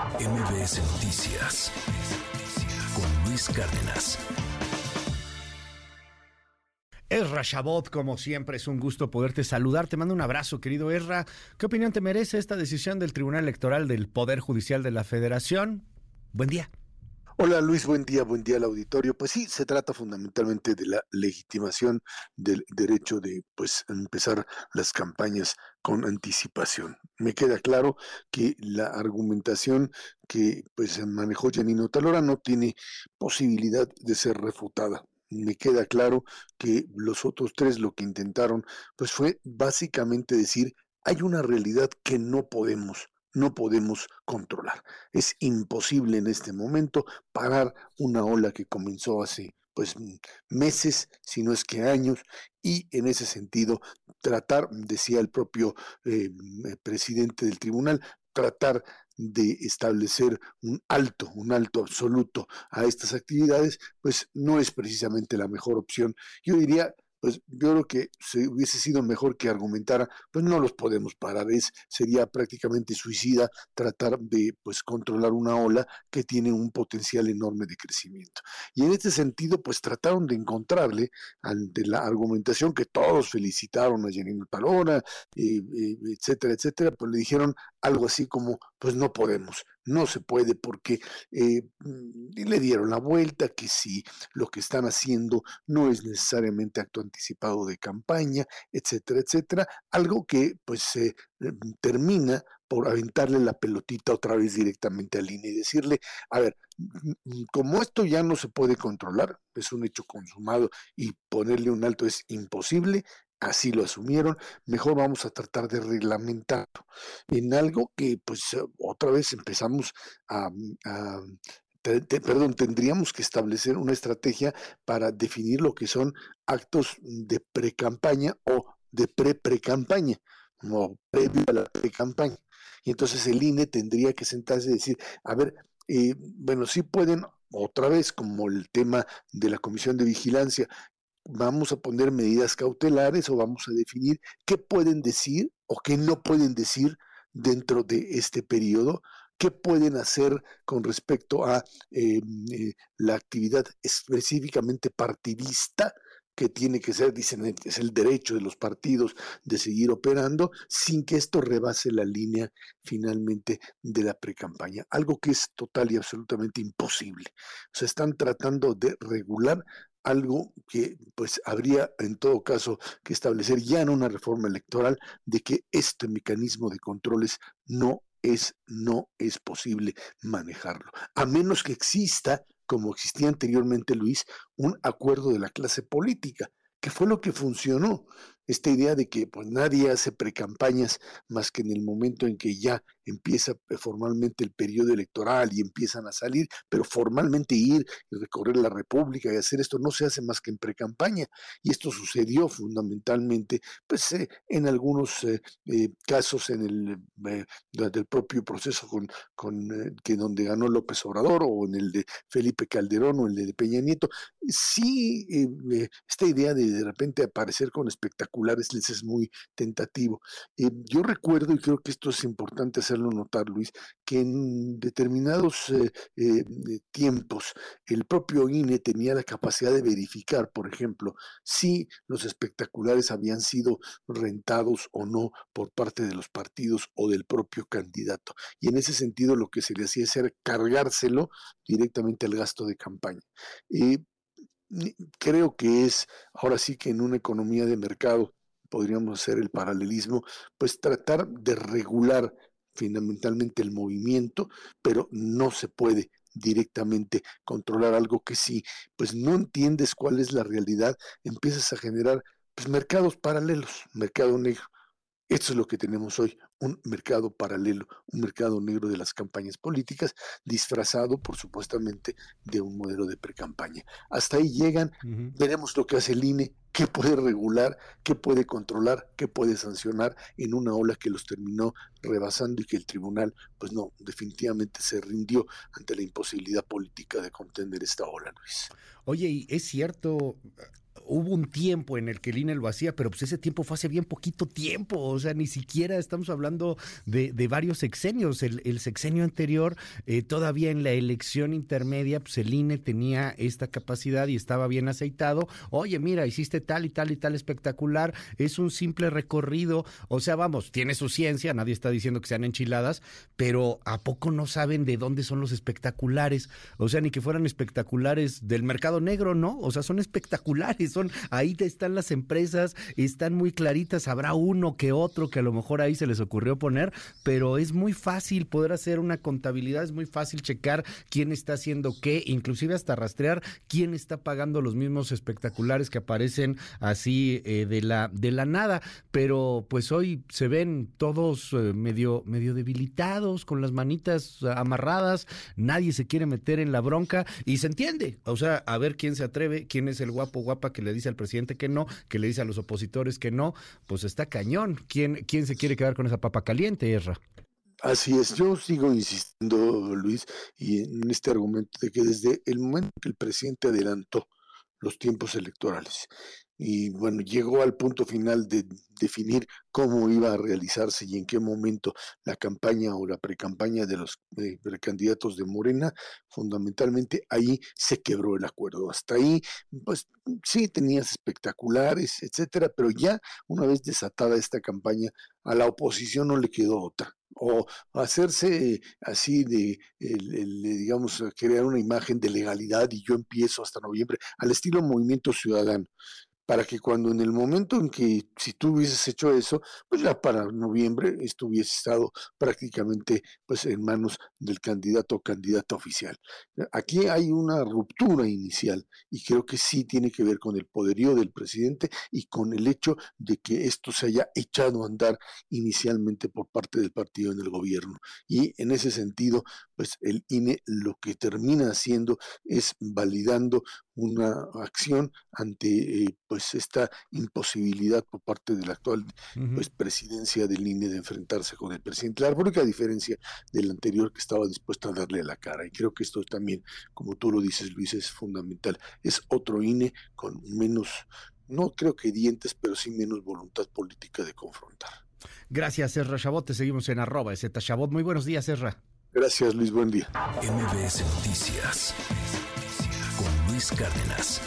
MBS Noticias con Luis Cárdenas. Ezra Shabot, como siempre, es un gusto poderte saludar. Te mando un abrazo, querido Ezra. ¿Qué opinión te merece esta decisión del Tribunal Electoral del Poder Judicial de la Federación? Buen día. Hola Luis, buen día, buen día al auditorio. Pues sí, se trata fundamentalmente de la legitimación del derecho de pues empezar las campañas con anticipación. Me queda claro que la argumentación que pues manejó Janino Talora no tiene posibilidad de ser refutada. Me queda claro que los otros tres lo que intentaron pues fue básicamente decir hay una realidad que no podemos no podemos controlar. Es imposible en este momento parar una ola que comenzó hace pues meses, si no es que años, y en ese sentido tratar, decía el propio eh, presidente del tribunal, tratar de establecer un alto, un alto absoluto a estas actividades, pues no es precisamente la mejor opción. Yo diría, pues yo creo que se hubiese sido mejor que argumentara, pues no los podemos parar, es, sería prácticamente suicida tratar de pues controlar una ola que tiene un potencial enorme de crecimiento. Y en este sentido, pues trataron de encontrarle ante la argumentación que todos felicitaron a Janino Talora, eh, eh, etcétera, etcétera, pues le dijeron algo así como, pues no podemos, no se puede porque eh, mm, le dieron la vuelta, que si lo que están haciendo no es necesariamente acto anticipado de campaña, etcétera, etcétera, algo que pues se mm, termina por aventarle la pelotita otra vez directamente al INE y decirle, a ver, como esto ya no se puede controlar, es un hecho consumado y ponerle un alto es imposible, así lo asumieron, mejor vamos a tratar de reglamentarlo en algo que pues otra vez empezamos a, perdón, tendríamos que establecer una estrategia para definir lo que son actos de pre-campaña o de pre-pre-campaña, o previo a la pre-campaña. Y entonces el INE tendría que sentarse y decir, a ver, eh, bueno, sí pueden otra vez, como el tema de la Comisión de Vigilancia, vamos a poner medidas cautelares o vamos a definir qué pueden decir o qué no pueden decir dentro de este periodo, qué pueden hacer con respecto a eh, eh, la actividad específicamente partidista, que tiene que ser, dicen, es el derecho de los partidos de seguir operando sin que esto rebase la línea finalmente de la precampaña, algo que es total y absolutamente imposible. O sea, están tratando de regular algo que pues habría en todo caso que establecer ya en una reforma electoral de que este mecanismo de controles no es no es posible manejarlo, a menos que exista como existía anteriormente Luis un acuerdo de la clase política, que fue lo que funcionó esta idea de que pues nadie hace precampañas más que en el momento en que ya empieza eh, formalmente el periodo electoral y empiezan a salir, pero formalmente ir y recorrer la República y hacer esto no se hace más que en precampaña. Y esto sucedió fundamentalmente pues, eh, en algunos eh, casos en el propio proceso con, con que donde ganó López Obrador o en el de Felipe Calderón o el de Peña Nieto. Sí, esta idea de de repente aparecer con espectáculos les es muy tentativo. Eh, yo recuerdo, y creo que esto es importante hacerlo notar, Luis, que en determinados eh, eh, tiempos el propio INE tenía la capacidad de verificar, por ejemplo, si los espectaculares habían sido rentados o no por parte de los partidos o del propio candidato. Y en ese sentido lo que se le hacía era cargárselo directamente al gasto de campaña creo que es ahora sí que en una economía de mercado podríamos hacer el paralelismo, pues tratar de regular fundamentalmente el movimiento, pero no se puede directamente controlar algo que si pues no entiendes cuál es la realidad, empiezas a generar pues mercados paralelos, mercado negro. Esto es lo que tenemos hoy, un mercado paralelo, un mercado negro de las campañas políticas, disfrazado, por supuestamente, de un modelo de precampaña. Hasta ahí llegan, veremos lo que hace el INE, qué puede regular, qué puede controlar, qué puede sancionar en una ola que los terminó rebasando y que el tribunal, pues no, definitivamente se rindió ante la imposibilidad política de contender esta ola, Luis. Oye, y es cierto, hubo un tiempo en el que el INE lo hacía, pero pues ese tiempo fue hace bien poquito tiempo, o sea, ni siquiera estamos hablando de, varios sexenios. El, sexenio anterior, eh, todavía en la elección intermedia, pues el INE tenía esta capacidad y estaba bien aceitado. Oye, mira, hiciste tal y tal y tal espectacular, es un simple recorrido, o sea, vamos, tiene su ciencia, nadie está diciendo que sean enchiladas, pero ¿a poco no saben de dónde son los espectaculares? O sea, ni que fueran espectaculares del mercado negro, ¿no? O sea, son espectaculares, ahí están las empresas, están muy claritas, habrá uno que otro que a lo mejor ahí se les ocurrió poner, pero es muy fácil poder hacer una contabilidad, es muy fácil checar quién está haciendo qué, inclusive hasta rastrear quién está pagando los mismos espectaculares que aparecen así eh, de la de la nada, pero pues hoy se ven todos eh, medio medio debilitados con las manitas amarradas, nadie se quiere meter en la bronca y se entiende, o sea, a ver quién se atreve, quién es el guapo guapa que le dice al presidente que no, que le dice a los opositores que no, pues está cañón. ¿Quién, quién se quiere quedar con esa papa caliente, Erra? Así es, yo sigo insistiendo, Luis, y en este argumento de que desde el momento que el presidente adelantó los tiempos electorales y bueno, llegó al punto final de definir cómo iba a realizarse y en qué momento la campaña o la precampaña de los eh, precandidatos de Morena, fundamentalmente ahí se quebró el acuerdo. Hasta ahí, pues sí, tenías espectaculares, etcétera, pero ya una vez desatada esta campaña, a la oposición no le quedó otra o hacerse así de, digamos, crear una imagen de legalidad y yo empiezo hasta noviembre, al estilo movimiento ciudadano para que cuando en el momento en que si tú hubieses hecho eso, pues ya para noviembre esto hubiese estado prácticamente pues en manos del candidato o candidata oficial. Aquí hay una ruptura inicial y creo que sí tiene que ver con el poderío del presidente y con el hecho de que esto se haya echado a andar inicialmente por parte del partido en el gobierno. Y en ese sentido, pues el INE lo que termina haciendo es validando una acción ante eh, pues esta imposibilidad por parte de la actual pues presidencia del INE de enfrentarse con el presidente de la República, a diferencia del anterior que estaba dispuesto a darle la cara. Y creo que esto también, como tú lo dices, Luis, es fundamental. Es otro INE con menos, no creo que dientes, pero sí menos voluntad política de confrontar. Gracias, Serra Chabot. Te seguimos en arroba, Z Chabot. Muy buenos días, Serra. Gracias, Luis. Buen día. MBS Noticias Cárdenas.